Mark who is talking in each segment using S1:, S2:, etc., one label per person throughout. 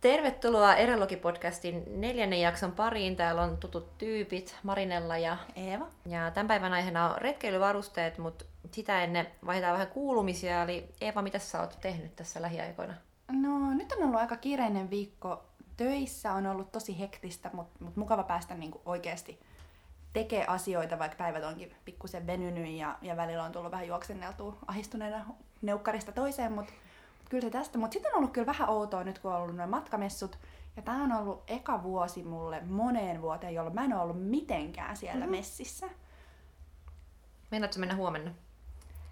S1: Tervetuloa Erologi-podcastin neljännen jakson pariin. Täällä on tutut tyypit, Marinella ja
S2: Eeva.
S1: Ja tämän päivän aiheena on retkeilyvarusteet, mutta sitä ennen vaihdetaan vähän kuulumisia. Eli Eeva, mitä sä oot tehnyt tässä lähiaikoina?
S2: No nyt on ollut aika kiireinen viikko töissä, on ollut tosi hektistä, mutta mut mukava päästä niinku oikeasti tekee asioita, vaikka päivät onkin pikkusen venynyt ja, ja välillä on tullut vähän juoksenneltua ahistuneena neukkarista toiseen, mutta kyllä se tästä. Mutta sitten on ollut kyllä vähän outoa nyt, kun on ollut noin matkamessut. Ja tämä on ollut eka vuosi mulle moneen vuoteen, jolloin mä en ole ollut mitenkään siellä mm-hmm. messissä.
S1: Meinaatko mennä huomenna?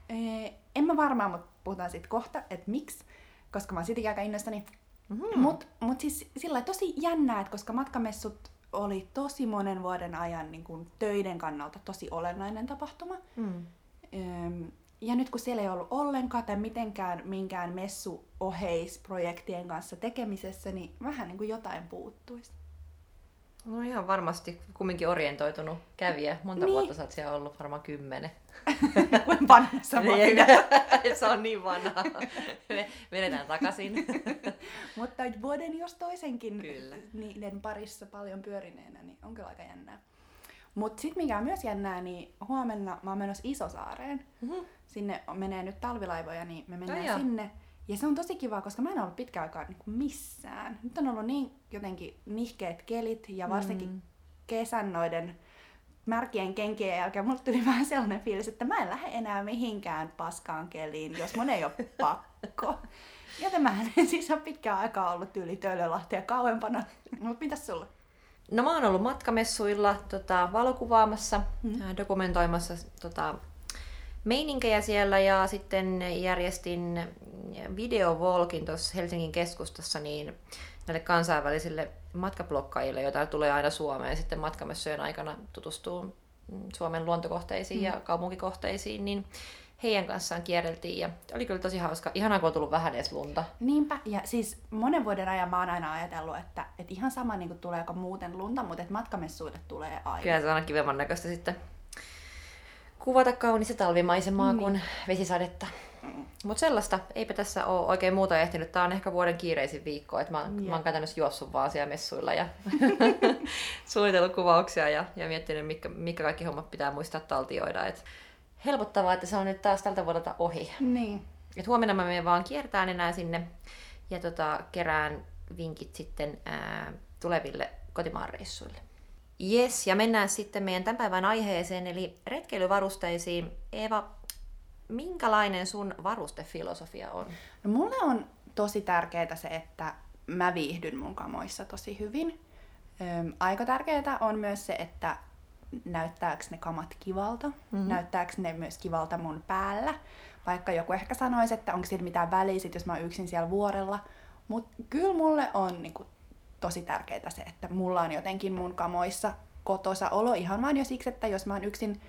S2: Ee, en mä varmaan, mutta puhutaan sitten kohta, että miksi, koska mä oon sitäkin aika innostani. Mm-hmm. Mutta mut siis sillä tosi jännää, että koska matkamessut oli tosi monen vuoden ajan niin kun töiden kannalta tosi olennainen tapahtuma. Mm. Öm, ja nyt kun siellä ei ollut ollenkaan tai mitenkään minkään messuoheisprojektien kanssa tekemisessä, niin vähän niin kuin jotain puuttuisi.
S1: No ihan varmasti kumminkin orientoitunut kävijä. Monta niin. vuotta sä oot siellä ollut, varmaan kymmenen.
S2: Kuin vanhassa niin,
S1: Se on niin vanha. Me menetään takaisin.
S2: Mutta vuoden jos toisenkin kyllä. niiden parissa paljon pyörineenä, niin on kyllä aika jännää. Mutta sitten mikä on myös jännää, niin huomenna mä oon menossa Isosaareen. Mm-hmm. Sinne menee nyt talvilaivoja, niin me mennään no sinne. Ja se on tosi kiva, koska mä en ollut pitkään aikaa niin missään. Nyt on ollut niin jotenkin nihkeet kelit ja varsinkin mm. kesän noiden märkien kenkien jälkeen mulle tuli vähän sellainen fiilis, että mä en lähde enää mihinkään paskaan keliin, jos mun ei ole pakko. Joten mä en siis ole pitkään aikaa ollut yli Töölölahtia kauempana. Mutta mitäs sulla?
S1: No mä oon ollut matkamessuilla tota, valokuvaamassa, mm. dokumentoimassa tota, meininkejä siellä ja sitten järjestin videovolkin tuossa Helsingin keskustassa niin näille kansainvälisille matkablokkaajille, joita tulee aina Suomeen sitten matkamessujen aikana tutustuu Suomen luontokohteisiin mm. ja kaupunkikohteisiin, niin heidän kanssaan kierreltiin ja oli kyllä tosi hauska. Ihanaa, kun on tullut vähän edes lunta.
S2: Niinpä, ja siis monen vuoden ajan mä oon aina ajatellut, että, että ihan sama niin kuin tuleeko muuten lunta, mutta että matkamessuille tulee aina.
S1: Kyllä se on aina kivemman näköistä sitten kuvata kaunista talvimaisemaa mm. kuin vesisadetta. Mm. Mutta sellaista, eipä tässä ole oikein muuta ehtinyt. Tämä on ehkä vuoden kiireisin viikko, että mä, yeah. mä oon käytännössä juossut vaan siellä messuilla ja suunnitellut kuvauksia ja, ja miettinyt, mikä, mikä kaikki hommat pitää muistaa taltioida. Et helpottavaa, että se on nyt taas tältä vuodelta ohi.
S2: Niin.
S1: Et huomenna mä menen vaan kiertään enää sinne ja tota, kerään vinkit sitten ää, tuleville kotimaan reissuille. Yes, ja mennään sitten meidän tämän päivän aiheeseen, eli retkeilyvarusteisiin. Eeva, minkälainen sun varustefilosofia on?
S2: No mulle on tosi tärkeää se, että mä viihdyn mun kamoissa tosi hyvin. Öm, aika tärkeää on myös se, että näyttääkö ne kamat kivalta, mm-hmm. näyttääkö ne myös kivalta mun päällä. Vaikka joku ehkä sanoisi, että onko siinä mitään väliä, sit jos mä oon yksin siellä vuorella. Mutta kyllä mulle on niinku, tosi tärkeää se, että mulla on jotenkin mun kamoissa kotosa olo ihan vain jo siksi, että jos mä oon yksin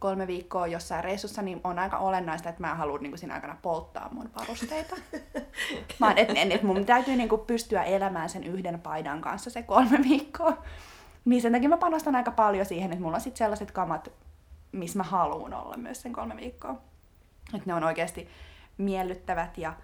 S2: kolme viikkoa jossain reissussa, niin on aika olennaista, että mä en halua niin siinä aikana polttaa mun varusteita. mä oon, et, et, et mun täytyy niin kuin pystyä elämään sen yhden paidan kanssa se kolme viikkoa. Niin sen takia mä panostan aika paljon siihen, että mulla on sit sellaiset kamat, missä mä haluan olla myös sen kolme viikkoa. Että ne on oikeasti miellyttävät ja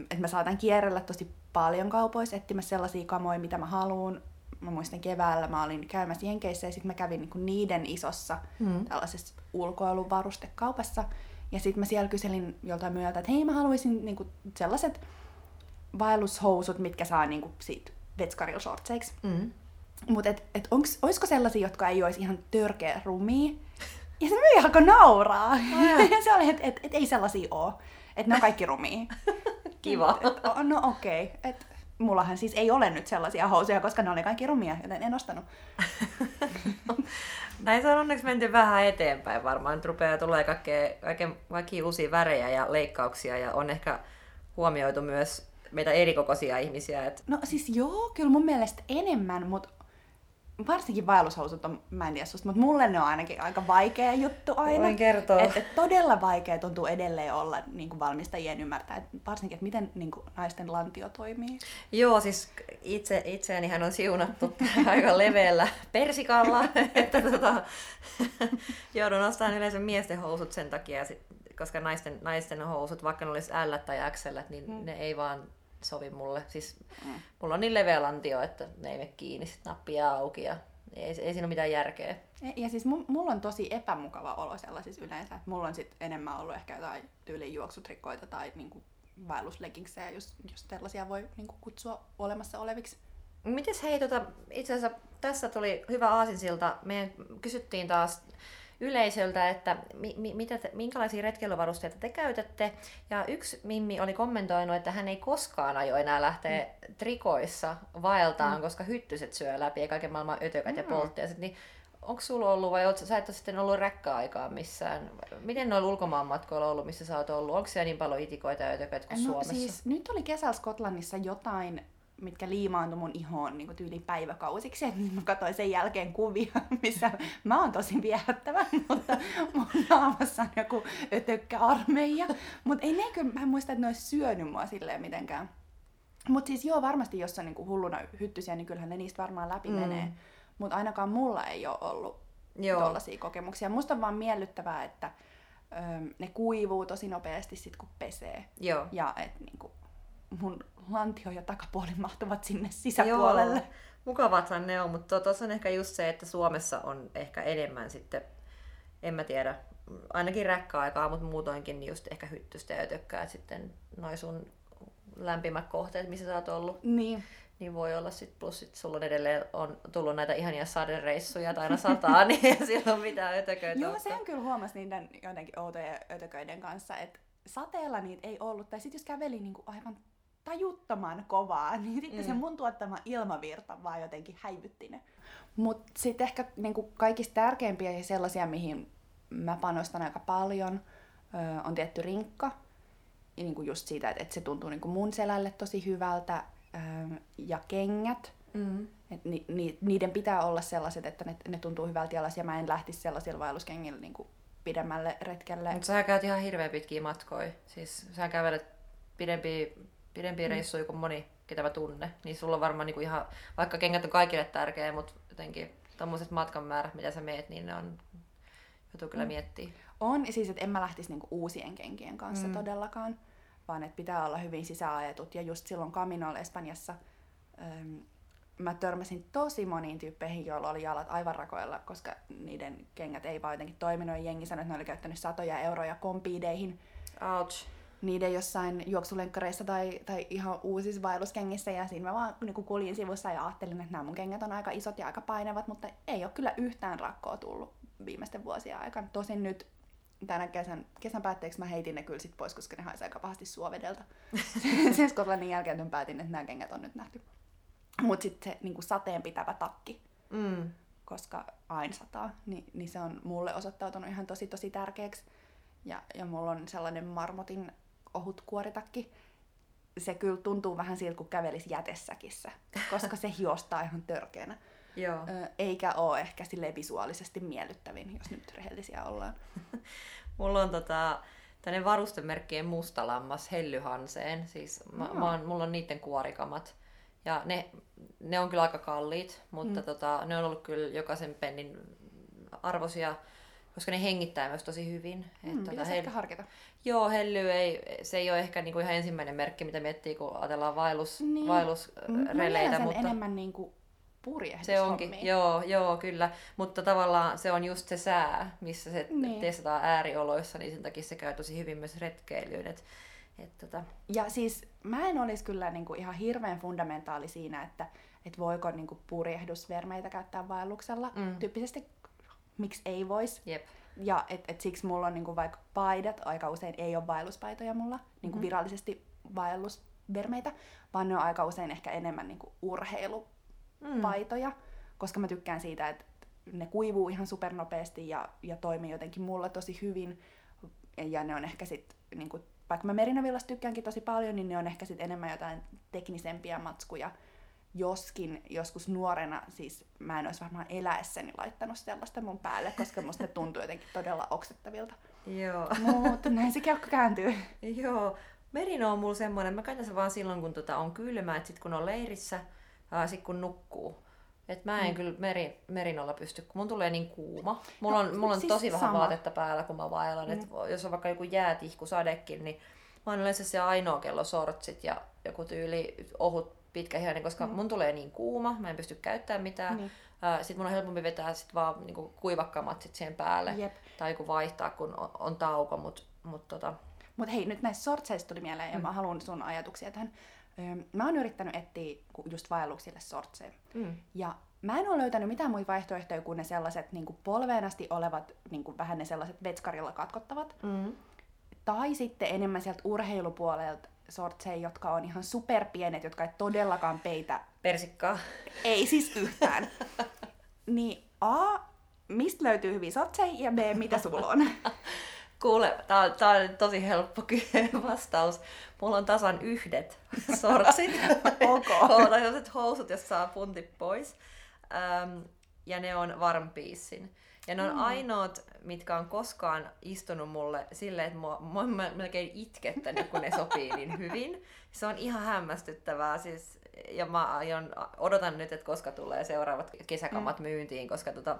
S2: että mä saatan kierrellä tosi paljon kaupoissa etsimässä sellaisia kamoja, mitä mä haluan. Mä muistan keväällä mä olin käymässä Jenkeissä ja sitten mä kävin niinku niiden isossa mm. tällaisessa ulkoiluvarustekaupassa. Ja sitten mä siellä kyselin joltain myöältä, että hei mä haluaisin niinku sellaiset vaellushousut, mitkä saa niinku siitä vetskarilla shortseiksi. Mm. Mutta et, et onks, olisiko sellaisia, jotka ei olisi ihan törkeä rumia? Ja se myi alkoi nauraa. Oh, ja se oli, että et, et, ei sellaisia ole. Että ne on kaikki rumia.
S1: Kiva.
S2: Et, et, no okei. Okay. Et, mullahan siis ei ole nyt sellaisia housuja, koska ne oli kaikki rumia, joten en ostanut.
S1: Näin se on onneksi menty vähän eteenpäin varmaan. Nyt rupeaa tulee kaikkea, kaiken, kaikkia uusia värejä ja leikkauksia ja on ehkä huomioitu myös meitä erikokoisia ihmisiä. Et...
S2: No siis joo, kyllä mun mielestä enemmän, mutta varsinkin vaellushousut on, mä en tiedä susta, mutta mulle ne on ainakin aika vaikea juttu aina.
S1: Voin kertoa.
S2: Että et todella vaikea tuntuu edelleen olla niin kuin valmistajien ymmärtää, et varsinkin, että miten niin kuin, naisten lantio toimii.
S1: Joo, siis itse, itseäni hän on siunattu aika leveällä persikalla, että tota, joudun ostamaan yleensä miesten housut sen takia, koska naisten, naisten housut, vaikka ne olisi L tai XL, niin mm. ne ei vaan sovi mulle. Siis mm. mulla on niin leveä lantio, että ne ei mene kiinni, sit nappia auki ja ei, ei siinä ole mitään järkeä.
S2: Ja siis mulla on tosi epämukava olo sellaisissa yleensä, mulla on sit enemmän ollut ehkä jotain tyyliin juoksutrikkoita tai niinku vaellusleggingsejä, jos, jos tällaisia voi niinku kutsua olemassa oleviksi.
S1: Mites hei, tota, itse asiassa tässä tuli hyvä aasinsilta. Me kysyttiin taas yleisöltä, että mi, mi, mitä te, minkälaisia retkeilyvarusteita te käytätte. Ja yksi Mimmi oli kommentoinut, että hän ei koskaan aio enää lähteä mm. trikoissa vaeltaan, mm. koska hyttyset syö läpi ja kaiken maailman ötökät mm. ja polttiaiset. Niin onko sulla ollut vai oot, sä et ole sitten ollut rekka-aikaa missään? Miten noilla ulkomaan matkoilla ollut, missä sä oot ollut? Onko siellä niin paljon itikoita ja ötököitä kuin no, Suomessa? Siis,
S2: nyt oli kesällä Skotlannissa jotain mitkä liimaantui mun ihoon niin tyyliin päiväkausiksi. niin mä katsoin sen jälkeen kuvia, missä mä oon tosi viehättävä, mutta mun naamassa on joku ötökkä armeija. Mutta ei ne kyllä, mä en muista, että ne olisi syönyt mua silleen mitenkään. Mutta siis joo, varmasti jos on niinku hulluna hyttysiä, niin kyllähän ne niistä varmaan läpi mm. menee. Mutta ainakaan mulla ei ole ollut tollaisia kokemuksia. Musta on vaan miellyttävää, että öö, ne kuivuu tosi nopeasti sit kun pesee.
S1: Joo.
S2: Ja et niinku, mun lantio ja takapuoli mahtuvat sinne sisäpuolelle. Joo,
S1: mukavathan ne on, mutta tuossa on ehkä just se, että Suomessa on ehkä enemmän sitten, en mä tiedä, ainakin räkkä-aikaa, mutta muutoinkin niin just ehkä hyttystä ja ötökkää, että sitten noin sun lämpimät kohteet, missä sä oot ollut.
S2: Niin.
S1: Niin voi olla sit, plus sit sulla on edelleen on tullut näitä ihania sadereissuja, että aina sataa, niin ei siellä ole mitään ötököitä.
S2: Joo, sen kyllä huomasi niiden jotenkin outojen ötököiden kanssa, että sateella niitä ei ollut. Tai sitten jos käveli niin kuin aivan tajuttoman kovaa, niin sitten mm. se mun tuottama ilmavirta vaan jotenkin häivytti ne. Mutta sitten ehkä niinku kaikista tärkeimpiä ja sellaisia, mihin mä panostan aika paljon, on tietty rinkka. Ja niinku just siitä, että, että se tuntuu niinku mun selälle tosi hyvältä. ja kengät. Mm. Et ni, ni, niiden pitää olla sellaiset, että ne, ne tuntuu hyvältä jalassa ja mä en lähtisi sellaisilla vaelluskengillä niinku pidemmälle retkelle.
S1: Mutta sä käyt ihan hirveän pitkiä matkoja. Siis sä kävelet pidempiä pidempiä mm. reissuja kuin moni, ketä mä tunne. Niin sulla on varmaan niinku ihan, vaikka kengät on kaikille tärkeä, mutta jotenkin tommoset matkan määrät, mitä sä meet, niin ne on, joutuu kyllä mm. miettiä.
S2: On, siis että en mä lähtisi niinku uusien kenkien kanssa mm. todellakaan, vaan että pitää olla hyvin sisäajetut. Ja just silloin Caminolla Espanjassa ähm, mä törmäsin tosi moniin tyyppeihin, joilla oli jalat aivan rakoilla, koska niiden kengät ei vaan jotenkin toiminut. Ja jengi sanoi, että ne oli käyttänyt satoja euroja kompiideihin.
S1: Ouch
S2: niiden jossain juoksulenkkareissa tai, tai ihan uusissa vaelluskengissä ja siinä mä vaan niin kuljin sivussa ja ajattelin, että nämä mun kengät on aika isot ja aika painavat, mutta ei ole kyllä yhtään rakkoa tullut viimeisten vuosien aikana. Tosin nyt tänä kesän, kesän päätteeksi mä heitin ne kyllä sit pois, koska ne haisi aika pahasti suovedelta. Sen Skotlannin jälkeen mä päätin, että nämä kengät on nyt nähty. Mutta sitten se niin sateen pitävä takki, mm. koska aina sataa, niin, niin se on mulle osoittautunut ihan tosi tosi tärkeäksi. Ja, ja mulla on sellainen marmotin ohut kuoritakki, se kyllä tuntuu vähän siltä, kun kävelisi jätessäkissä, koska se hiostaa ihan törkeänä.
S1: Joo.
S2: Eikä ole ehkä sille visuaalisesti miellyttävin, jos nyt rehellisiä ollaan.
S1: Mulla on tota, tänne varustemerkkien mustalammas Hellyhanseen. Siis mä, no. mä oon, mulla on niiden kuorikamat. Ja ne, ne on kyllä aika kalliit, mutta mm. tota, ne on ollut kyllä jokaisen pennin arvoisia koska ne hengittää myös tosi hyvin.
S2: Mm, että tota, he... ehkä harkita.
S1: Joo, helly ei, se ei ole ehkä niinku ihan ensimmäinen merkki, mitä miettii, kun ajatellaan vaellus, niin. vaellusreleitä.
S2: Mä mutta enemmän niinku
S1: Se onkin, joo, joo, kyllä. Mutta tavallaan se on just se sää, missä se niin. testataan äärioloissa, niin sen takia se käy tosi hyvin myös retkeilyyn. Et, et, tota.
S2: Ja siis mä en olisi kyllä niinku ihan hirveän fundamentaali siinä, että et voiko niinku purjehdusvermeitä käyttää vaelluksella. Mm. Tyyppisesti miksi ei voisi. Ja et, et siksi mulla on niinku vaikka paidat, aika usein ei ole vaelluspaitoja mulla, niinku mm-hmm. virallisesti vaellusvermeitä, vaan ne on aika usein ehkä enemmän niinku urheilupaitoja, mm. koska mä tykkään siitä, että ne kuivuu ihan supernopeasti ja, ja toimii jotenkin mulla tosi hyvin. Ja ne on ehkä sitten, niinku, vaikka mä Merinavillasta tykkäänkin tosi paljon, niin ne on ehkä sitten enemmän jotain teknisempiä matskuja, Joskin joskus nuorena, siis mä en olisi varmaan eläessäni laittanut sellaista mun päälle, koska musta tuntuu jotenkin todella oksettavilta.
S1: Joo.
S2: Mutta näin se kelkka kääntyy.
S1: Joo. Merino on mulla semmoinen, mä käytän sen vaan silloin, kun tota on kylmä, että sit kun on leirissä, ää, sit kun nukkuu. Et mä en mm. kyllä meri, merinolla pysty, kun mun tulee niin kuuma. Mulla on, no, mulla on siis tosi vähän vaatetta päällä, kun mä vaellan. Mm. Et jos on vaikka joku jäätihku sadekin, niin mä oon yleensä se ainoa kello sortsit ja joku tyyli ohut pitkähihainen, koska mm. mun tulee niin kuuma, mä en pysty käyttämään mitään. Niin. Sitten mun on helpompi vetää sit vaan niinku kuivakkamat sit siihen päälle. Jep. Tai joku vaihtaa, kun on, on tauko. Mutta mut tota...
S2: Mut hei, nyt näistä sortseista tuli mieleen ja mm. mä haluan sun ajatuksia tähän. Mä oon yrittänyt etsiä just vaelluksille sortseja. Mm. Ja mä en ole löytänyt mitään muita vaihtoehtoja kuin ne sellaiset niin kuin polveen asti olevat, niin kuin vähän ne sellaiset vetskarilla katkottavat. Mm. Tai sitten enemmän sieltä urheilupuolelta sortseja, jotka on ihan superpienet, jotka ei todellakaan peitä...
S1: Persikkaa.
S2: Ei siis yhtään. niin A, mistä löytyy hyviä sortseja ja B, mitä sulla on?
S1: Kuule, tää on, tää on tosi helppo vastaus. Mulla on tasan yhdet sortsit.
S2: okay.
S1: tai housut, jos saa puntit pois. Ähm, ja ne on Warm. Ja ne on mm. ainoat, mitkä on koskaan istunut mulle silleen, että mua, mua mä melkein itkettänyt, kun ne sopii niin hyvin. Se on ihan hämmästyttävää. Siis, ja mä aion, odotan nyt, että koska tulee seuraavat kesäkamat mm. myyntiin, koska tota,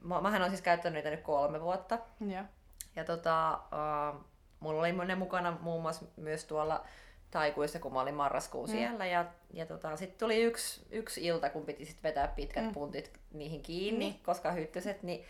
S1: mä, mähän on siis käyttänyt niitä nyt kolme vuotta.
S2: Yeah.
S1: Ja tota, uh, mulla oli ne mukana muun muassa myös tuolla taikuissa, kun mä olin marraskuun mm. siellä. Ja, ja tota, sitten tuli yksi, yksi ilta, kun piti sit vetää pitkät mm. puntit niihin kiinni, mm. koska hyttyset, niin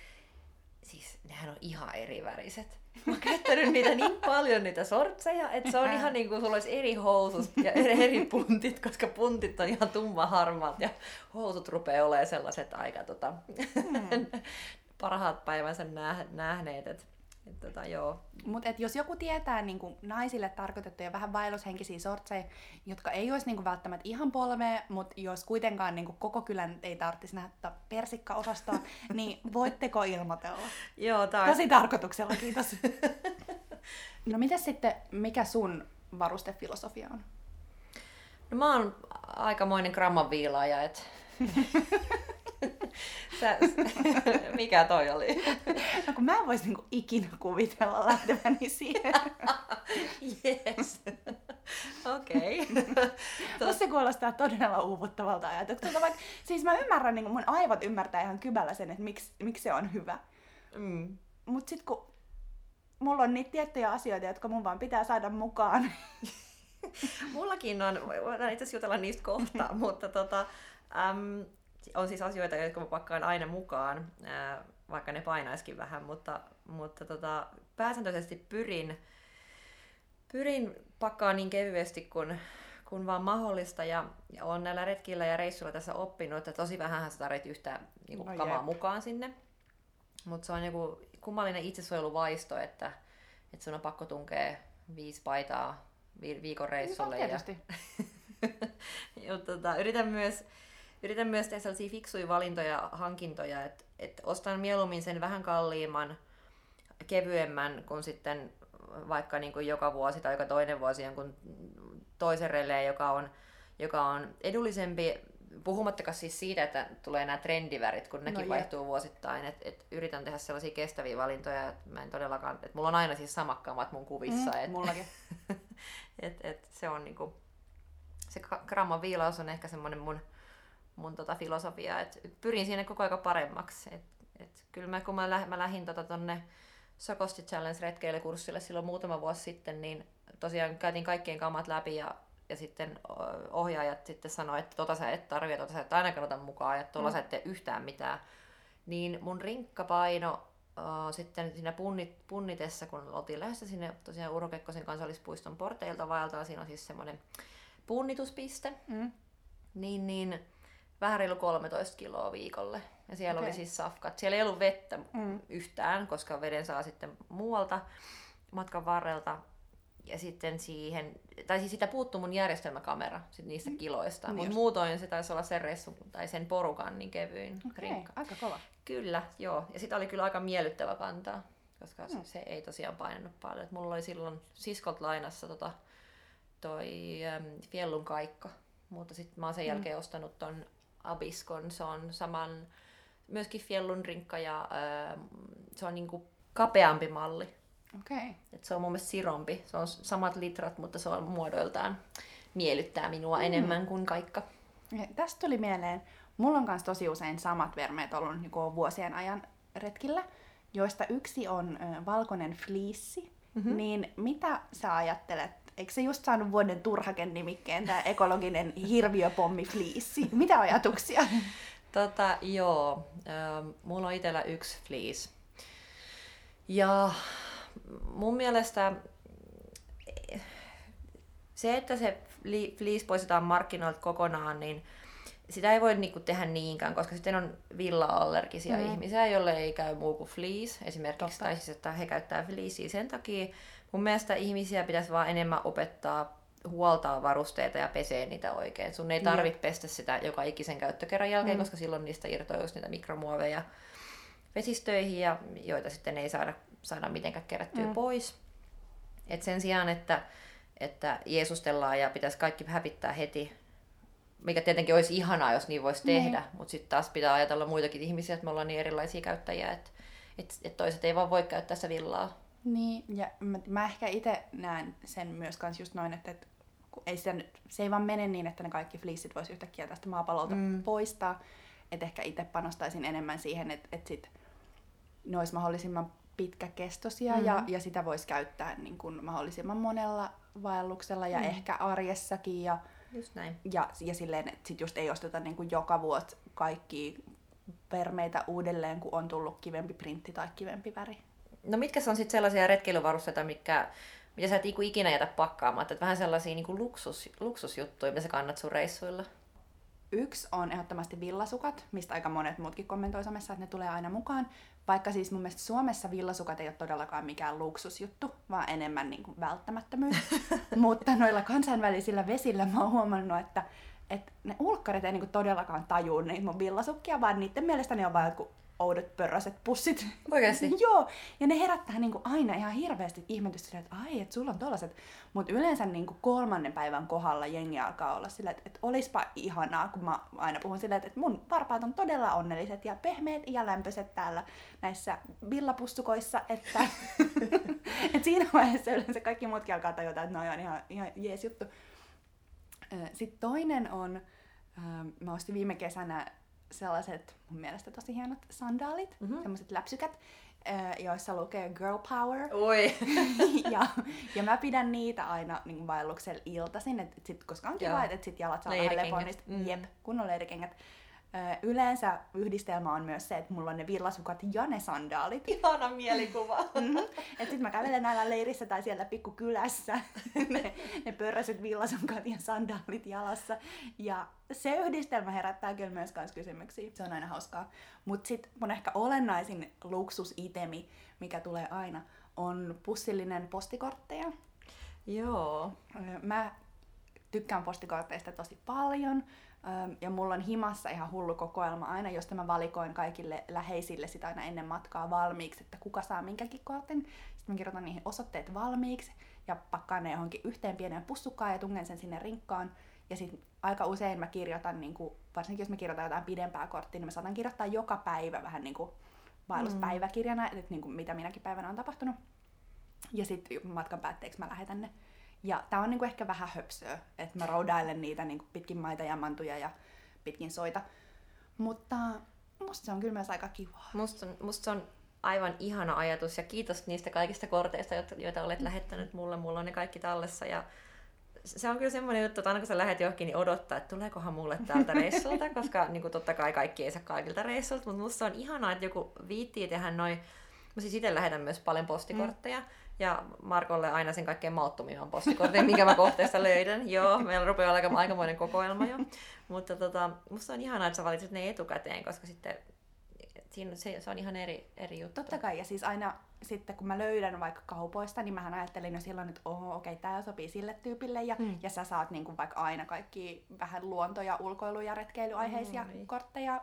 S1: siis nehän on ihan eri väriset. Mä oon käyttänyt niitä niin paljon, niitä sortseja, että se on ihan niin kuin sulla olisi eri housut ja eri puntit, koska puntit on ihan tumma harmaat ja housut rupeaa olemaan sellaiset aika tota, mm. parhaat päivänsä nähneet. Et et tota, joo.
S2: Mut et jos joku tietää niin kuin naisille tarkoitettuja vähän vaellushenkisiä sortseja, jotka ei olisi niin kuin välttämättä ihan polvea, mutta jos kuitenkaan niin kuin koko kylän ei tarvitsisi nähdä persikka-osastoa, niin voitteko ilmoitella?
S1: joo, taas.
S2: Tosi tarkoituksella, kiitos. no mitä sitten, mikä sun varustefilosofia on?
S1: No mä oon aikamoinen gramman viilaaja, että Sä, mikä toi oli?
S2: No kun mä en vois niinku ikinä kuvitella lähteväni siihen.
S1: Yes. Okei.
S2: Okay. se kuulostaa todella uuvuttavalta ajatukselta. Vaikka, siis mä ymmärrän, niin mun aivot ymmärtää ihan kyvällä sen, että miksi, miksi se on hyvä. Mm. Mut sit kun mulla on niitä tiettyjä asioita, jotka mun vaan pitää saada mukaan.
S1: Mullakin on, voidaan itse asiassa jutella niistä kohta, mutta tota, äm, on siis asioita, jotka mä pakkaan aina mukaan, vaikka ne painaiskin vähän, mutta, mutta tota, pääsääntöisesti pyrin, pyrin pakkaan niin kevyesti kuin, kun vaan mahdollista. Ja, ja olen näillä retkillä ja reissuilla tässä oppinut, että tosi vähän sä tarvitset yhtään niin kuin, no, kamaa jep. mukaan sinne. Mutta se on joku kummallinen itsesuojeluvaisto, että, että sun on pakko tunkea viisi paitaa viikon reissulle.
S2: Niin, ja,
S1: ja tota, yritän myös yritän myös tehdä sellaisia fiksuja valintoja, hankintoja, että, että ostan mieluummin sen vähän kalliimman, kevyemmän kuin sitten vaikka niin kuin joka vuosi tai joka toinen vuosi jonkun toisen releen, joka on, joka on edullisempi, puhumattakaan siis siitä, että tulee nämä trendivärit, kun nekin no, vaihtuu vuosittain, että et yritän tehdä sellaisia kestäviä valintoja, että mä en todellakaan, että mulla on aina siis samakkamat mun kuvissa. Mm,
S2: et, mullakin.
S1: et, et se on niinku, se gramman viilaus on ehkä semmoinen mun mun tota filosofiaa, että pyrin siinä koko ajan paremmaksi. Et, et kyllä mä, kun mä, läh, mä lähdin tota tonne Sokosti Challenge kurssille silloin muutama vuosi sitten, niin tosiaan käytiin kaikkien kamat läpi ja, ja sitten ohjaajat sitten sanoi, että tota sä et tarvitse, tota sä et ainakaan ota mukaan ja tuolla mm. sä et tee yhtään mitään. Niin mun rinkkapaino uh, sitten siinä punnit, punnitessa, kun oltiin lähdössä sinne tosiaan Urho Kekkosen kansallispuiston porteilta vaeltaa, siinä on siis semmoinen punnituspiste, mm. niin, niin vähän reilu 13 kiloa viikolle. Ja siellä okay. oli siis safkat. Siellä ei ollut vettä mm. yhtään, koska veden saa sitten muualta matkan varrelta. Ja sitten siihen, tai siis sitä puuttuu mun järjestelmäkamera sit niistä mm. kiloista. Niin Mutta muutoin se taisi olla sen ressu, tai sen porukan niin kevyin
S2: okay. rinkka. Aika kova.
S1: Kyllä, joo. Ja sitä oli kyllä aika miellyttävä kantaa, koska mm. se ei tosiaan painanut paljon. Et mulla oli silloin siskot lainassa tota, toi ähm, Fiellun kaikka, mutta sitten mä oon sen mm. jälkeen ostanut ton Abiskon. Se on saman, myöskin Fjellun rinkka ja äh, se on niinku kapeampi malli.
S2: Okay.
S1: Et se on mun mielestä sirompi. Se on samat litrat, mutta se on muodoiltaan miellyttää minua mm. enemmän kuin kaikka.
S2: Ja tästä tuli mieleen, mulla on myös tosi usein samat vermeet ollut niin vuosien ajan retkillä, joista yksi on äh, valkoinen fliissi. Mm-hmm. Niin mitä sä ajattelet eikö se just saanut vuoden turhaken nimikkeen, tämä ekologinen hirviöpommi fliissi? Mitä ajatuksia?
S1: Tota, joo, äh, mulla on itsellä yksi fleece. Ja mun mielestä se, että se fleece poistetaan markkinoilta kokonaan, niin sitä ei voi niinku tehdä niinkään, koska sitten on villa-allergisia mm. ihmisiä, joille ei käy muu kuin fleece esimerkiksi, Totta. tai siis, että he käyttää fleeceä sen takia. Mun mielestä ihmisiä pitäisi vaan enemmän opettaa huoltaa varusteita ja pesee niitä oikein. Sun ei tarvitse pestä sitä joka ikisen käyttökerran jälkeen, mm. koska silloin niistä irtoaa niitä mikromuoveja vesistöihin, ja joita sitten ei saada, saada mitenkään kerättyä mm. pois. Et sen sijaan, että, että jeesustellaan ja pitäisi kaikki hävittää heti, mikä tietenkin olisi ihanaa, jos niin voisi tehdä, mm. mutta sitten taas pitää ajatella muitakin ihmisiä, että me ollaan niin erilaisia käyttäjiä, että et, et toiset ei vaan voi käyttää sitä villaa.
S2: Niin, ja mä, mä ehkä itse näen sen myös kans just noin, että, että ei sitä, se ei vaan mene niin, että ne kaikki fleeceit voisi yhtäkkiä tästä maapallolta mm. poistaa. Että ehkä itse panostaisin enemmän siihen, että, että sit ne olisi mahdollisimman pitkäkestoisia mm. ja, ja sitä voisi käyttää niin kuin mahdollisimman monella vaelluksella ja mm. ehkä arjessakin. Ja,
S1: just näin.
S2: Ja, ja silleen, että sit just ei osteta niin kuin joka vuosi kaikki permeitä uudelleen, kun on tullut kivempi printti tai kivempi väri.
S1: No mitkä on sitten sellaisia retkeilyvarusteita, mikä mitä sä et ikinä jätä pakkaamaan. Että vähän sellaisia niin kuin luksus, luksusjuttuja, mitä sä kannat sun reissuilla.
S2: Yksi on ehdottomasti villasukat, mistä aika monet muutkin kommentoi somessa, että ne tulee aina mukaan. Vaikka siis mun mielestä Suomessa villasukat ei ole todellakaan mikään luksusjuttu, vaan enemmän niin kuin välttämättömyys. Mutta noilla kansainvälisillä vesillä mä oon huomannut, että, että ne ulkkarit ei niin kuin todellakaan tajuu niitä mun villasukkia, vaan niiden mielestä ne on vain joku oudot pörräiset pussit.
S1: Oikeasti?
S2: Joo, ja ne herättää niinku aina ihan hirveästi ihmetystä että ai, että sulla on tollaset. Mutta yleensä niinku kolmannen päivän kohdalla jengi alkaa olla silleen, että, että olispa ihanaa, kun mä aina puhun silleen, että, että mun varpaat on todella onnelliset ja pehmeät ja lämpöiset täällä näissä villapussukoissa, että, että siinä vaiheessa yleensä kaikki muutkin alkaa tajuta, että no on ihan, ihan jees juttu. Sitten toinen on, mä ostin viime kesänä sellaiset mun mielestä tosi hienot sandaalit, mm-hmm. semmoiset läpsykät, joissa lukee Girl Power.
S1: Oi.
S2: ja, ja mä pidän niitä aina niin vaelluksella iltaisin, et, et sit, koska on kiva, että sit jalat saa vähän lepoa niistä. Mm. Jep, kunnon leirikengät. Yleensä yhdistelmä on myös se, että mulla on ne villasukat ja ne sandaalit.
S1: Ihana mielikuva.
S2: mm-hmm. Et sit mä kävelen näillä leirissä tai siellä pikkukylässä, ne, ne pörräiset villasukat ja sandaalit jalassa. Ja se yhdistelmä herättää kyllä myös kans kysymyksiä. Se on aina hauskaa. Mut sit mun ehkä olennaisin luksusitemi, mikä tulee aina, on pussillinen postikortteja.
S1: Joo.
S2: Mä tykkään postikorteista tosi paljon. Ja mulla on himassa ihan hullu kokoelma aina, josta mä valikoin kaikille läheisille sitä aina ennen matkaa valmiiksi, että kuka saa minkäkin kortin. Sitten mä kirjoitan niihin osoitteet valmiiksi ja pakkaan ne johonkin yhteen pieneen pussukkaan ja tungen sen sinne rinkkaan. Ja sitten aika usein mä kirjoitan, niin kuin, varsinkin jos mä kirjoitan jotain pidempää korttia, niin mä saatan kirjoittaa joka päivä vähän niin kuin vaelluspäiväkirjana, että niin kuin mitä minäkin päivänä on tapahtunut. Ja sitten matkan päätteeksi mä lähetän ne ja tää on niinku ehkä vähän höpsöä, että mä roudailen niitä niinku pitkin maita ja mantuja ja pitkin soita. Mutta musta se on kyllä myös aika kiva.
S1: Musta, musta se on aivan ihana ajatus ja kiitos niistä kaikista korteista, joita olet lähettänyt mulle. Mulla on ne kaikki tallessa ja se on kyllä semmoinen juttu, että aina kun sä lähdet johonkin, niin odottaa, että tuleekohan mulle täältä reissulta, koska niin kuin totta kai kaikki ei saa kaikilta reissulta, mutta musta on ihanaa, että joku viittii tehdä noin Mä siis itse lähetän myös paljon postikortteja. Mm. Ja Markolle aina sen kaikkein mauttomimman postikortin, minkä mä kohteesta löydän. Joo, meillä rupeaa olla aikamoinen kokoelma jo. Mutta tota, musta on ihanaa, että sä valitset ne etukäteen, koska sitten siinä se, se on ihan eri, eri juttu.
S2: Totta kai, ja siis aina sitten kun mä löydän vaikka kaupoista, niin mähän ajattelin jo silloin, että oho, okei, okay, tää sopii sille tyypille, ja, hmm. ja sä saat niin kuin vaikka aina kaikki vähän luonto- ja ulkoilu- ja retkeilyaiheisia hmm, kortteja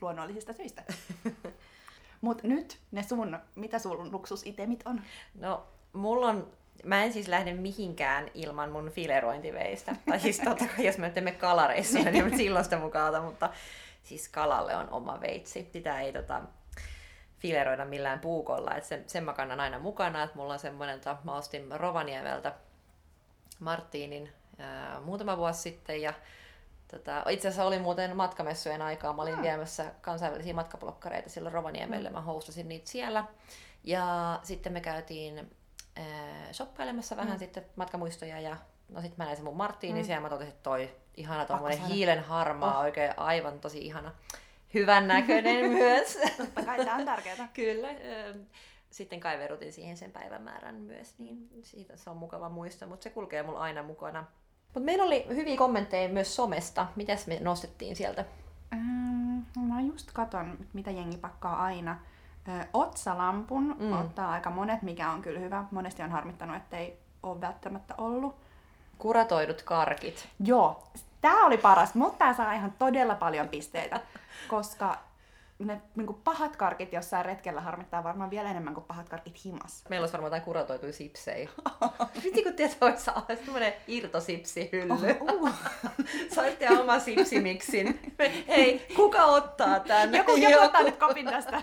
S2: luonnollisista syistä. Mutta nyt ne sun, mitä sun luksusitemit on?
S1: No, mulla on Mä en siis lähde mihinkään ilman mun filerointiveistä. tai siis totta kai, jos me teemme kalareissuja, niin silloin sitä mukaan, mutta siis kalalle on oma veitsi. Sitä ei tota, fileroida millään puukolla. Et sen, sen mä kannan aina mukana, että mulla on semmoinen, että mä ostin Rovaniemeltä Martinin ää, muutama vuosi sitten ja Tota, itse asiassa oli muuten matkamessujen aikaa. Mä olin hmm. viemässä kansainvälisiä matkablokkareita silloin Rovaniemelle. Mä hostasin niitä siellä. Ja sitten me käytiin ää, shoppailemassa vähän
S2: Mm.
S1: sitten matkamuistoja ja no sitten mä näin sen mun Marttiini
S2: Mm.
S1: mm. siellä, mä totesin, että toi ihana
S2: saada.
S1: hiilen harmaa,
S2: Oh.
S1: oikein aivan tosi ihana. Hyvän näköinen myös.
S2: Totta kai tämä on tärkeää.
S1: Kyllä. ää, Sitten kaiverutin siihen sen päivämäärän myös, niin siitä se on mukava muisto, mutta se kulkee mulla aina mukana. Mutta meillä oli hyviä kommentteja myös somesta. Mitäs me nostettiin sieltä?
S2: Ähm, mä just katon, mitä jengi pakkaa aina. Ö, Otsalampun
S1: Mm.
S2: mm. ottaa aika monet, mikä on kyllä hyvä. Monesti on harmittanut, ettei ole välttämättä ollut.
S1: Kuratoidut karkit.
S2: Joo, tää oli paras, mutta tää saa ihan todella paljon pisteitä, koska ne niin pahat karkit jossain retkellä harmittaa varmaan vielä enemmän kuin pahat karkit himas.
S1: Meillä olisi varmaan jotain kuratoituja sipsejä. Piti kun tietää, olisi semmoinen irtosipsihylly.
S2: Oh, uh.
S1: Saitte oma sipsimiksin. Hei, kuka ottaa tän?
S2: Joku, joku
S1: Joku.
S2: ottaa nyt kopin tästä.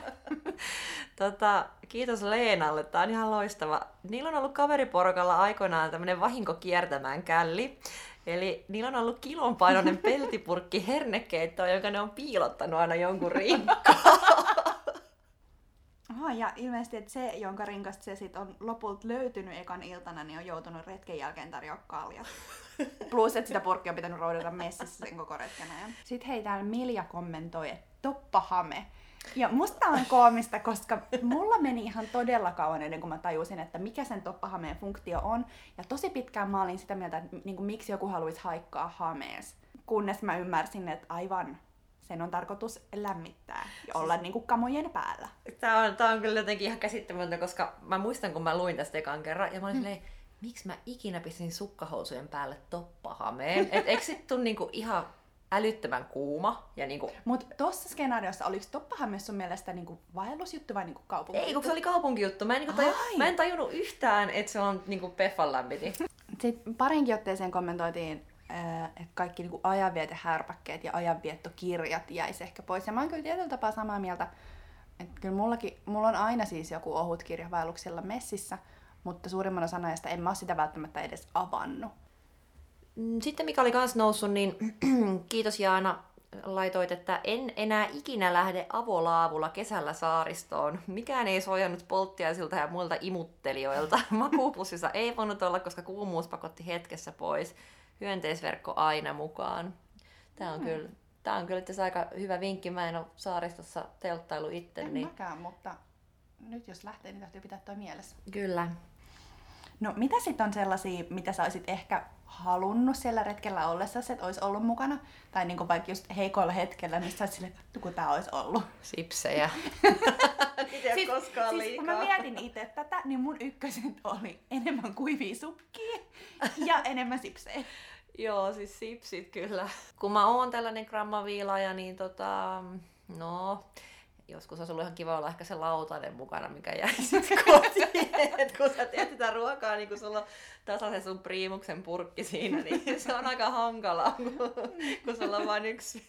S1: Tota, kiitos Leenalle, tää on ihan loistava. Niillä on ollut kaveriporukalla aikoinaan tämmönen vahinko kiertämään källi. Eli niillä on ollut kilon painoinen peltipurkki hernekeittoa, jonka ne on piilottanut aina jonkun rinkkaan.
S2: Aha, ja ilmeisesti että se, jonka rinkasta se sit on lopulta löytynyt ekan iltana, niin on joutunut retken jälkeen tarjoa. Plus, että sitä purkkia on pitänyt roudata messissä sen koko retken ajan. Sitten hei, täällä Milja kommentoi, että toppahame. Ja musta on koomista, koska mulla meni ihan todella kauan ennen kuin mä tajusin, että mikä sen toppahameen funktio on. Ja tosi pitkään mä olin sitä mieltä, että niin kuin, miksi joku haluaisi haikkaa hamees. Kunnes mä ymmärsin, että aivan sen on tarkoitus lämmittää ja olla niin kuin kamojen päällä.
S1: Tää on, tää on kyllä jotenkin ihan käsittämätöntä, koska mä muistan, kun mä luin tästä ekan kerran, ja mä olin mm. silleen, miksi mä ikinä pistin sukkahousujen päälle toppahameen? Et eikö sit tuu niinku ihan älyttömän kuuma? Ja niinku,
S2: Mutta tuossa skenaariossa oliko Toppahame sun mielestä niinku vaellusjuttu vai niinku kaupunki?
S1: ei, kun se oli kaupunkijuttu. Mä en, niinku taju,
S2: Ai.
S1: mä en tajunnut yhtään, että se on niinku Peffan lämpiti.
S2: Sitten parinkin otteeseen kommentoitiin, ää, että kaikki niinku ajanvietehärpäkkeet ja ajanviettokirjat jäisi ehkä pois. Ja mä oon kyllä tietyllä tapaa samaa mieltä, että kyllä mullakin, mulla on aina siis joku ohut kirja vaelluksella messissä, mutta suurimman osan ajasta en mä sitä välttämättä edes avannut.
S1: Mm, Sitten mikä oli kans noussut, niin kiitos Jaana, laitoit, että en enää ikinä lähde avolaavulla kesällä saaristoon. Mikään ei suojannut polttiaisilta ja muilta imuttelijoilta. Makuupussissa ei voinut olla, koska kuumuus pakotti hetkessä pois. Hyönteisverkko aina mukaan. Tämä on,
S2: Mm.
S1: kyllä, tää on kyllä asiassa aika hyvä vinkki. Mä en ole saaristossa telttailu itse,
S2: En
S1: niin
S2: mäkään, mutta nyt jos lähtee, niin täytyy pitää toi mielessä.
S1: kyllä.
S2: No mitä sitten on sellaisia, mitä sä olisit ehkä halunnut siellä retkellä ollessa, että olisi ollut mukana? Tai niinku vaikka just heikoilla hetkellä, niin sä oot silleen, että kun tää olisi ollut.
S1: Sipsejä. Ei ole koskaan
S2: siis, kun
S1: liikaa.
S2: mä mietin itse tätä, niin mun ykköset oli enemmän kuivia sukkia ja enemmän sipsejä.
S1: Joo, siis sipsit kyllä. Kun mä oon tällainen grammaviilaaja, niin tota, no, joskus olisi ollut ihan kiva olla ehkä se lautanen mukana, mikä jäi sitten kotiin. Et kun sä teet sitä ruokaa, niin kun sulla on tasaisen sun priimuksen purkki siinä, niin se on aika hankalaa, kun, kun sulla on vain yksi,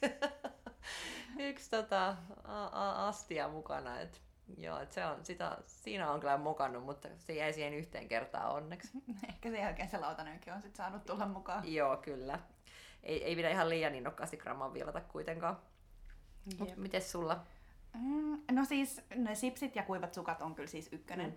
S1: yksi tota, a, a, astia mukana. Et, joo, et se on, sitä, siinä on kyllä mukannut, mutta se jäi siihen yhteen kertaan onneksi.
S2: Ehkä sen jälkeen se lautanenkin on sit saanut tulla mukaan.
S1: Joo, kyllä. Ei, ei pidä ihan liian innokkaasti gramman viilata kuitenkaan. Mut mites sulla?
S2: Mm, no siis ne sipsit ja kuivat sukat on kyllä siis ykkönen. Mm.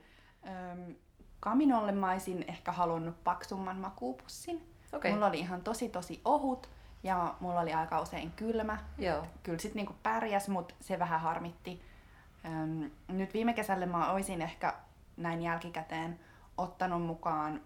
S2: Kaminolle mä olisin ehkä halunnut paksumman makuupussin.
S1: Okei.
S2: Mulla oli ihan tosi tosi ohut ja mulla oli aika usein kylmä.
S1: Joo.
S2: Kyllä sit niinku pärjäs, mutta se vähän harmitti. Öm, nyt viime kesälle mä oisin ehkä näin jälkikäteen ottanut mukaan,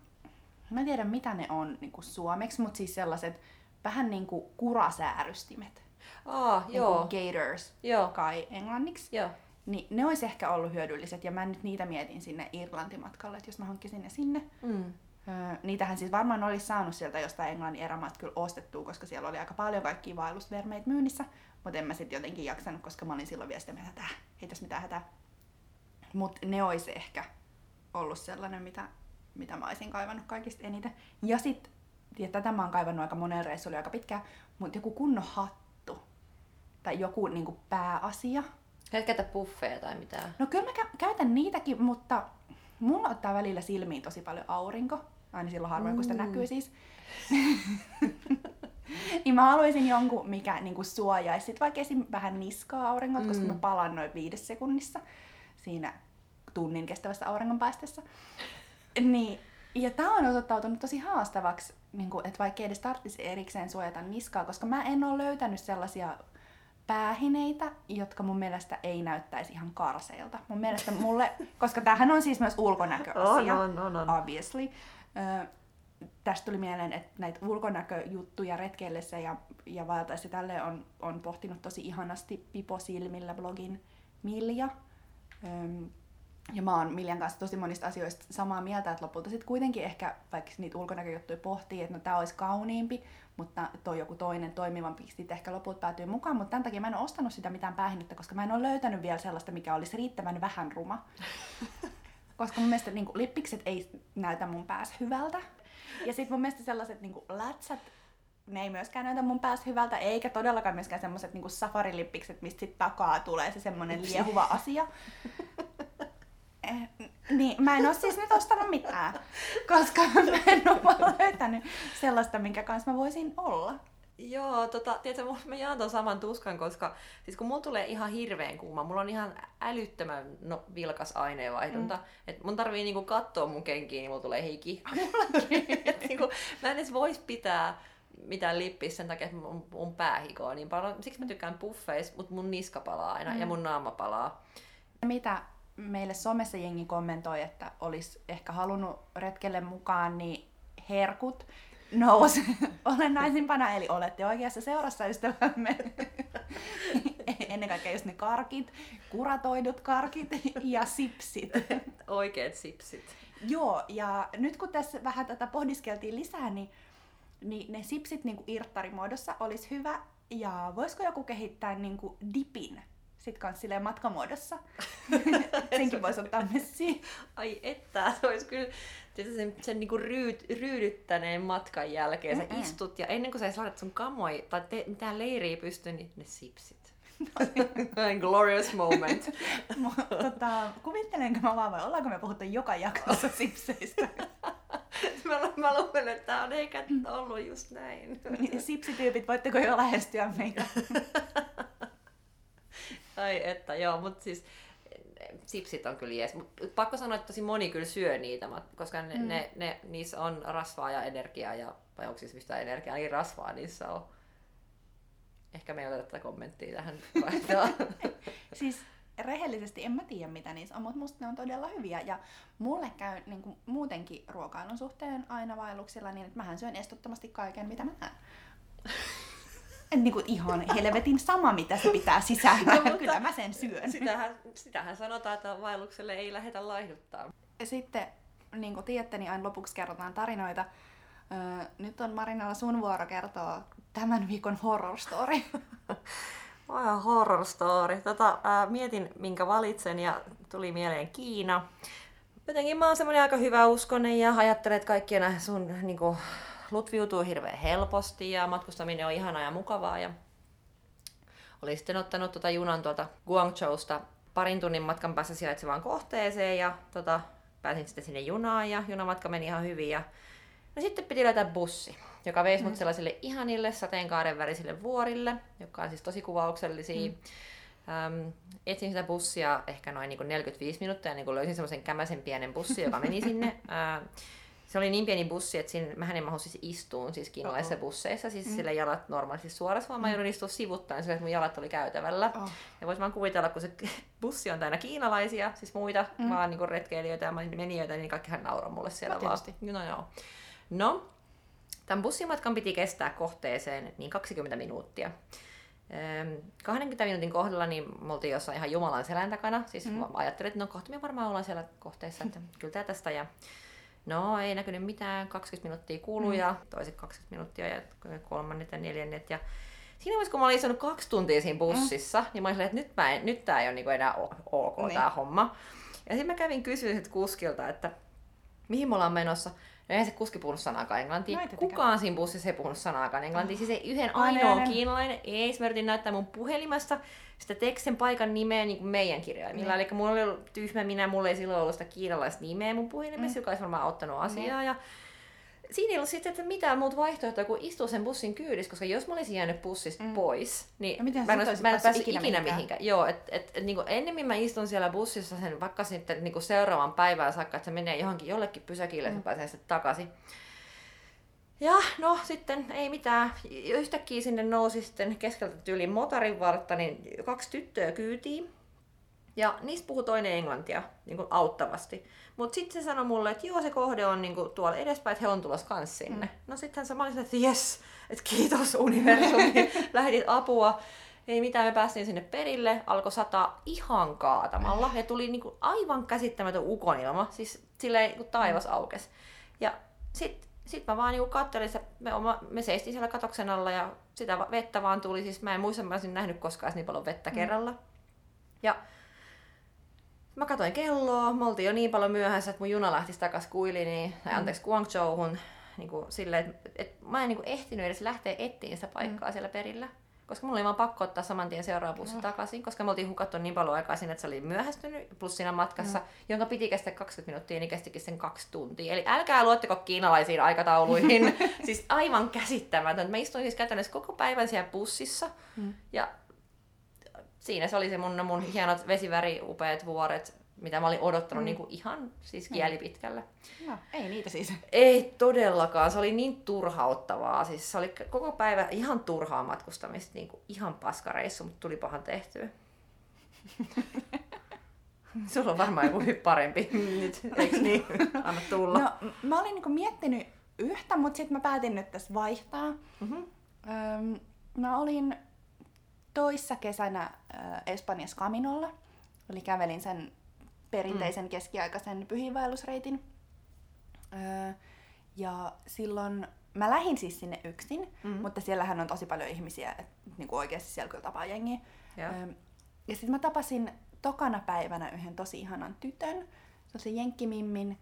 S2: mä en tiedä mitä ne on niinku suomeksi, mutta siis sellaiset vähän niinku kurasäärystimet.
S1: Aa, joo.
S2: Niinku gators
S1: Joo.
S2: kai englanniksi.
S1: Joo.
S2: Niin ne olisi ehkä ollut hyödylliset ja mä nyt niitä mietin sinne Irlantimatkalle, että jos mä hankkisin ne sinne.
S1: Mm.
S2: Öö, niitähän siis varmaan olisi saanut sieltä jostain Englannin erämaat kyllä ostettua, koska siellä oli aika paljon kaikkia vaellusvermeitä myynnissä. Mutta en mä sitten jotenkin jaksanut, koska mä olin silloin vielä sitä mieltä, että äh, ei tässä mitään hätää. Mutta ne olisi ehkä ollut sellainen, mitä, mitä mä olisin kaivannut kaikista eniten. Ja sitten, ja tätä mä oon kaivannut aika monen reissulla aika pitkään, mutta joku kunnon hattu. Tai joku niinku pääasia.
S1: Et käytä buffeja tai mitään.
S2: No kyllä mä kä- käytän niitäkin, mutta mulla ottaa välillä silmiin tosi paljon aurinko. Aina silloin harvoin, kun sitä
S1: Mm.
S2: näkyy siis. niin mä haluaisin jonkun, mikä niinku suojaisi sit vaikka esim. vähän niskaa auringolta, koska
S1: Mm.
S2: mä palan noin viides sekunnissa siinä tunnin kestävässä auringonpaisteessa. Niin, ja tämä on osoittautunut tosi haastavaksi, niin kuin, että vaikka edes tarvitsisi erikseen suojata niskaa, koska mä en ole löytänyt sellaisia päähineitä, jotka mun mielestä ei näyttäisi ihan karseilta. Mun mielestä mulle, koska tämähän on siis myös ulkonäköasia,
S1: On, on, on, on.
S2: obviously. Ö, tästä tuli mieleen, että näitä ulkonäköjuttuja retkellessä ja, ja vaeltaessa tälle on, on pohtinut tosi ihanasti Pipo Silmillä blogin Milja. Öm, ja mä oon Miljan kanssa tosi monista asioista samaa mieltä, että lopulta sitten kuitenkin ehkä, vaikka niitä ulkonäköjuttuja pohtii, että no tää olisi kauniimpi, mutta toi joku toinen toimivampi sitten ehkä lopulta päätyy mukaan, mutta tämän takia mä en ole ostanut sitä mitään päähinnettä, koska mä en ole löytänyt vielä sellaista, mikä olisi riittävän vähän ruma. koska mun mielestä niin kuin, lippikset ei näytä mun päässä hyvältä. Ja sitten mun mielestä sellaiset niin kuin, lätsät, ne ei myöskään näytä mun päässä hyvältä, eikä todellakaan myöskään semmoiset niin safarilippikset, mistä sit takaa tulee se semmoinen liehuva asia. Eh, niin, mä en oo siis nyt ostanut mitään, koska mä en oo vaan löytänyt sellaista, minkä kanssa mä voisin olla.
S1: Joo, tota, tiedätkö, mä jaan ton saman tuskan, koska siis kun mulla tulee ihan hirveän kuuma, mulla on ihan älyttömän no, vilkas aineenvaihdunta, mm. että mun tarvii niinku katsoa mun kenkiä, niin mulla tulee hiki. Et niinku, mä en edes vois pitää mitään lippiä sen takia, että mun, mun pää hikoo niin paljon. Siksi mä tykkään puffeista, mutta mun niska palaa aina mm. ja mun naama palaa.
S2: Mitä meille somessa jengi kommentoi, että olisi ehkä halunnut retkelle mukaan, niin herkut nousi olennaisimpana, eli olette oikeassa seurassa ystävämme. Ennen kaikkea just ne karkit, kuratoidut karkit ja sipsit.
S1: Oikeet sipsit.
S2: Joo, ja nyt kun tässä vähän tätä pohdiskeltiin lisää, niin, niin ne sipsit niin irttarimuodossa olisi hyvä. Ja voisiko joku kehittää niin kuin dipin sit kans silleen matkamuodossa? Senkin voisi ottaa messiin.
S1: Ai että, se olisi kyllä tietysti sen, sen niinku ryyt, ryydyttäneen matkan jälkeen. Sä
S2: Mm-mm.
S1: istut ja ennen kuin sä laitat sun kamoi tai te, mitään leiriä pystyyn, niin ne sipsit. Glorious moment.
S2: Tota, kuvittelenko mä vaan vai ollaanko me puhuttu joka jaksossa sipseistä?
S1: mä, lu- mä luulen, että tää on ehkä ollut just näin.
S2: Niin, Sipsityypit, voitteko jo lähestyä meitä?
S1: Ai että, joo, mutta siis sipsit on kyllä jees. Mut pakko sanoa, että tosi moni kyllä syö niitä, koska ne, mm. ne, ne, niissä on rasvaa ja energiaa, ja, vai onko siis mistä energiaa, niin rasvaa niissä on. Ehkä me ei oteta tätä kommenttia tähän.
S2: Siis rehellisesti en mä tiedä mitä niissä on, mutta musta ne on todella hyviä. Ja mulle käy niin kuin, muutenkin ruokailun suhteen aina vaelluksilla niin, että mähän syön estottomasti kaiken mitä mä näen. Niin kuin ihan helvetin sama, mitä se pitää sisällä.
S1: No, mutta
S2: Kyllä mä sen syön.
S1: sitähän, sitähän sanotaan, että vaellukselle ei lähdetä laihduttaa.
S2: Ja sitten, niin kuin tiedätte, niin aina lopuksi kerrotaan tarinoita. Öö, nyt on Marinalla sun vuoro kertoa tämän viikon horror story.
S1: Wow, horror story. Tota, ää, mietin, minkä valitsen ja tuli mieleen Kiina. Jotenkin mä oon semmonen aika hyvä uskonen ja ajattelen, että kaikkien sun niinku, lutviutuu hirveän helposti ja matkustaminen on ihanaa ja mukavaa. Ja olin sitten ottanut tota junan tuolta Guangzhousta parin tunnin matkan päässä sijaitsevaan kohteeseen ja tota, pääsin sitten sinne junaan ja junamatka meni ihan hyvin. Ja... No sitten piti löytää bussi, joka veisi mut sellaisille ihanille sateenkaaren värisille vuorille, jotka on siis tosi kuvauksellisia. Mm. Öm, etsin sitä bussia ehkä noin niin 45 minuuttia, ja niin löysin semmoisen kämäsen pienen bussi, joka meni sinne. Ö, se oli niin pieni bussi, että siinä, mähän en mahdu siis istuun siis kiinalaisissa busseissa, siis mm. sille jalat normaalisti suorassa, vaan mä joudun istua sivuttain sillä, että mun jalat oli käytävällä.
S2: Oh.
S1: Ja vois vaan kuvitella, kun se bussi on täynnä kiinalaisia, siis muita mm. vaan niin retkeilijöitä ja menijöitä, niin kaikkihan nauroi mulle siellä
S2: No,
S1: vaan. No joo. No, tämän bussimatkan piti kestää kohteeseen niin 20 minuuttia. Ehm, 20 minuutin kohdalla niin me oltiin jossain ihan Jumalan selän takana. Siis mm. ajattelin, että no kohta me varmaan ollaan siellä kohteessa, että kyllä tää tästä. Ja no ei näkynyt mitään, 20 minuuttia kului mm. ja toiset 20 minuuttia ja kolmannet ja neljännet. Ja siinä vaiheessa, kun mä olin istunut kaksi tuntia siinä bussissa, mm. niin mä olin että nyt, mä en, nyt tää ei ole niinku enää ok
S2: Niin.
S1: tää homma. Ja sitten mä kävin kysyä sit kuskilta, että mihin me ollaan menossa. No eihän se kuski puhunut sanaakaan englantia.
S2: No.
S1: Kukaan siinä bussissa ei puhunut sanaakaan englantia. Siis ei yhden ainoa kiinalainen. Ei, mä yritin näyttää mun puhelimesta sitä tekstin paikan nimeä niin kuin meidän kirjaimilla. Eli mulla oli tyhmä minä, mulla ei silloin ollut sitä kiinalaista nimeä mun puhelimessa,
S2: Mm.
S1: joka olisi varmaan auttanut asiaa. Ja siinä ei ollut sitten että mitään muuta vaihtoehtoa kuin istua sen bussin kyydissä, koska jos mä olisin jäänyt bussista mm. pois, niin
S2: miten
S1: mä en, mä en
S2: päässyt ikinä
S1: ikinä,
S2: mihinkään?
S1: mihinkään. Joo, et, et, et, niin ennemmin mä istun siellä bussissa sen vaikka sitten niin seuraavan päivään saakka, että se menee johonkin jollekin pysäkille ja mm. pääsee sitten takaisin. Ja no sitten ei mitään. Yhtäkkiä sinne nousi sitten keskeltä tyyliin motorin vartta, niin kaksi tyttöä kyytiin. Ja niistä puhui toinen englantia niin kuin auttavasti. Mutta sitten se sanoi mulle, että joo, se kohde on niin kuin tuolla edespäin, että he on tulossa kans sinne. Mm. No sittenhän se mä olin, että jes, että kiitos universumi, lähdit apua. Ei mitään, me päästiin sinne perille, alkoi sataa ihan kaatamalla ja tuli niinku aivan käsittämätön ukonilma, siis silleen niinku taivas aukes. Ja sit, sit mä vaan niinku kattelin, sitä, me, oma, me seistiin siellä katoksen alla ja sitä vettä vaan tuli, siis mä en muista, mä olisin nähnyt koskaan niin paljon vettä mm. kerralla. Ja mä katsoin kelloa, me oltiin jo niin paljon myöhässä, että mun juna lähti takaisin Kuiliniin, tai anteeksi Guangzhouhun, niin kuin silleen, että et mä en niin kuin ehtinyt edes lähteä etsiin sitä paikkaa mm. siellä perillä. Koska mulla oli vaan pakko ottaa saman tien seuraava bussi
S2: Joo.
S1: takaisin, koska me oltiin hukattu niin paljon aikaa siinä, että se oli myöhästynyt, plus siinä matkassa, mm. jonka piti kestää 20 minuuttia, niin kestikin sen kaksi tuntia. Eli älkää luotteko kiinalaisiin aikatauluihin. siis aivan käsittämätöntä. Mä istuin siis käytännössä koko päivän siellä bussissa,
S2: Mm.
S1: ja siinä se oli se mun, mun hienot vesiväri, upeat vuoret, mitä mä olin odottanut
S2: Mm.
S1: niin kuin ihan siis kieli pitkällä.
S2: No, ei niitä siis.
S1: Ei todellakaan, se oli niin turhauttavaa. Siis se oli koko päivä ihan turhaa matkustamista, niin kuin ihan paskareissu, mutta tulipahan tehtyä. Sulla on varmaan joku parempi nyt, eikö niin? Anna tulla.
S2: No, mä olin niinku miettinyt yhtä, mutta sitten mä päätin nyt tässä vaihtaa.
S1: Mm-hmm.
S2: Öm, mä olin toissa kesänä äh, Espanjassa Caminolla. Eli kävelin sen perinteisen mm. keskiaikaisen pyhiinvaellusreitin. Öö, ja silloin mä lähdin siis sinne yksin,
S1: Mhm.
S2: mutta siellähän on tosi paljon ihmisiä, että niinku oikeasti siellä kyllä tapaa jengiä. Öö, ja sitten mä tapasin tokana päivänä yhden tosi ihanan tytön, se on se jenkkimimmin,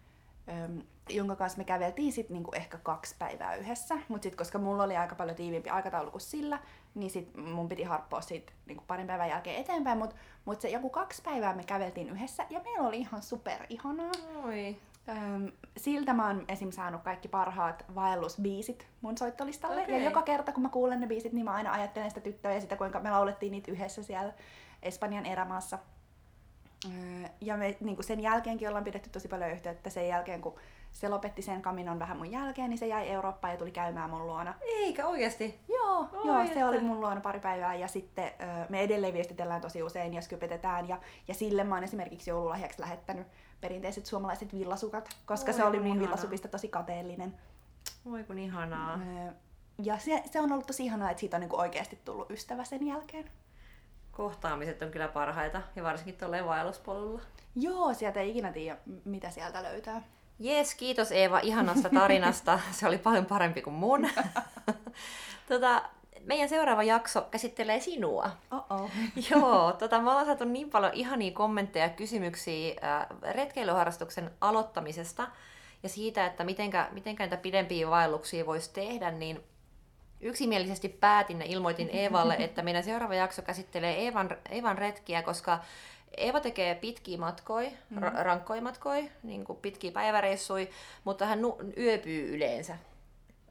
S2: jonka kanssa me käveltiin sit niinku ehkä kaksi päivää yhdessä. Mutta sitten koska mulla oli aika paljon tiiviimpi aikataulu kuin sillä, niin sit mun piti harppoa siitä niinku parin päivän jälkeen eteenpäin. Mutta mut se joku kaksi päivää me käveltiin yhdessä ja meillä oli ihan super ihanaa.
S1: Oi.
S2: Öm, siltä mä oon esim. saanut kaikki parhaat vaellusbiisit mun soittolistalle.
S1: Okei.
S2: Ja joka kerta kun mä kuulen ne biisit, niin mä aina ajattelen sitä tyttöä ja sitä kuinka me laulettiin niitä yhdessä siellä Espanjan erämaassa. Öö, Ja me niin sen jälkeenkin ollaan pidetty tosi paljon yhteyttä sen jälkeen, kun se lopetti sen kaminon vähän mun jälkeen, niin se jäi Eurooppaan ja tuli käymään mun luona.
S1: Eikä oikeasti.
S2: Joo,
S1: Oi,
S2: joo
S1: että.
S2: se oli mun luona pari päivää ja sitten ö, me edelleen viestitellään tosi usein ja skypetetään ja, ja sille mä oon esimerkiksi joululahjaksi lähettänyt perinteiset suomalaiset villasukat, koska
S1: Oi,
S2: se oli mun
S1: ihanaa.
S2: villasukista tosi kateellinen.
S1: Oi kun ihanaa.
S2: Ja se, se on ollut tosi ihanaa, että siitä on niinku oikeasti tullut ystävä sen jälkeen.
S1: Kohtaamiset on kyllä parhaita, ja varsinkin tuolla vaelluspolulla.
S2: Joo, sieltä ei ikinä tiedä, mitä sieltä löytää.
S1: Jees, kiitos Eeva ihanasta tarinasta. Se oli paljon parempi kuin mun. tota, meidän seuraava jakso käsittelee sinua.
S2: Oh-oh.
S1: Joo, tota, me ollaan saatu niin paljon ihania kommentteja ja kysymyksiä äh, retkeilyharrastuksen aloittamisesta ja siitä, että mitenkä, mitenkä näitä pidempiä vaelluksia voisi tehdä, niin yksimielisesti päätin ja ilmoitin Eevalle, että meidän seuraava jakso käsittelee Eevan, Eevan retkiä, koska Eeva tekee pitkiä matkoja, mm. ra- rankkoja matkoja, niin kuin pitkiä päiväreissuja, mutta hän nu- yöpyy yleensä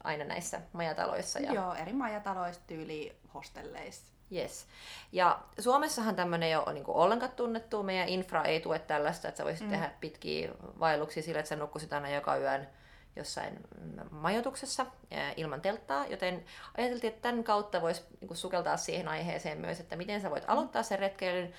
S1: aina näissä majataloissa. Ja...
S2: Joo, eri majataloissa tyyli hostelleissa.
S1: Yes. Ja Suomessahan tämmöinen ei ole niin ollenkaan tunnettu. Meidän infra ei tue tällaista, että sä voisit mm. tehdä pitkiä vaelluksia sillä, että sä nukkusit aina joka yön jossain mm, majoituksessa ilman telttaa, joten ajateltiin, että tämän kautta voisi niin sukeltaa siihen aiheeseen myös, että miten sä voit aloittaa sen retkeilyn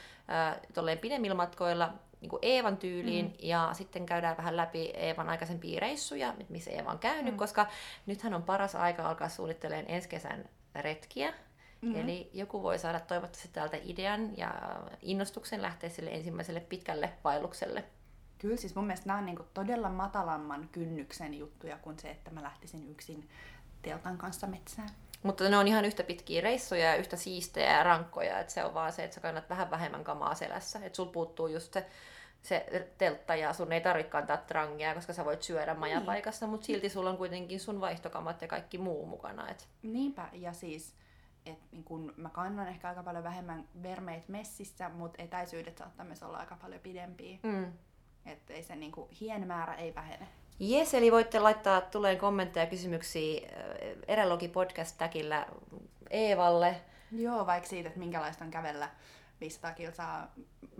S1: tolleen pidemmillä matkoilla niin kuin Eevan tyyliin, mm. ja sitten käydään vähän läpi Eevan aikaisempia reissuja, missä Eeva on käynyt, mm. koska nythän on paras aika alkaa suunnittelemaan ensi kesän retkiä,
S2: Mhm.
S1: Mm-hmm. Eli joku voi saada toivottavasti täältä idean ja innostuksen lähteä sille ensimmäiselle pitkälle vaellukselle.
S2: Kyllä siis mun mielestä nämä on niinku todella matalamman kynnyksen juttuja kuin se, että mä lähtisin yksin teltan kanssa metsään.
S1: Mutta ne on ihan yhtä pitkiä reissuja ja yhtä siistejä ja rankkoja, että se on vaan se, että sä kannat vähän vähemmän kamaa selässä. Että sul puuttuu just se, se teltta ja sun ei tarvitse kantaa trangia, koska sä voit syödä majapaikassa, mutta silti sulla on kuitenkin sun vaihtokamat ja kaikki muu mukana. Et
S2: Niinpä, ja siis että niin kun mä kannan ehkä aika paljon vähemmän vermeitä messissä, mutta etäisyydet saattaa myös olla aika paljon pidempiä.
S1: mm.
S2: Että ei se niin kuin, hien määrä ei vähene.
S1: Jes, eli voitte laittaa tulee kommentteja ja kysymyksiä Erälogi podcast-täkillä Eevalle.
S2: Joo, vaikka siitä, että minkälaista on kävellä 500 kilsaa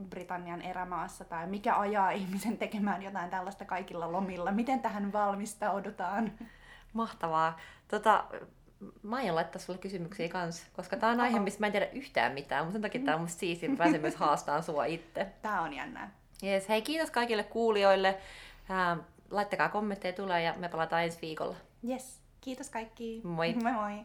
S2: Britannian erämaassa, tai mikä ajaa ihmisen tekemään jotain tällaista kaikilla lomilla. Miten tähän valmistaudutaan?
S1: Mahtavaa. Tota, mä aion laittaa sulle kysymyksiä kans, koska tää on aihe, mistä mä en tiedä yhtään mitään, mutta sen takia tää on musta siistiä, että pääsen myös haastamaan sua itse.
S2: Tää on jännää.
S1: Yes, hei kiitos kaikille kuulijoille. Ähm, laittakaa kommentteja tulee ja me palataan ensi viikolla.
S2: Yes, kiitos kaikki.
S1: Moi.
S2: Moi moi.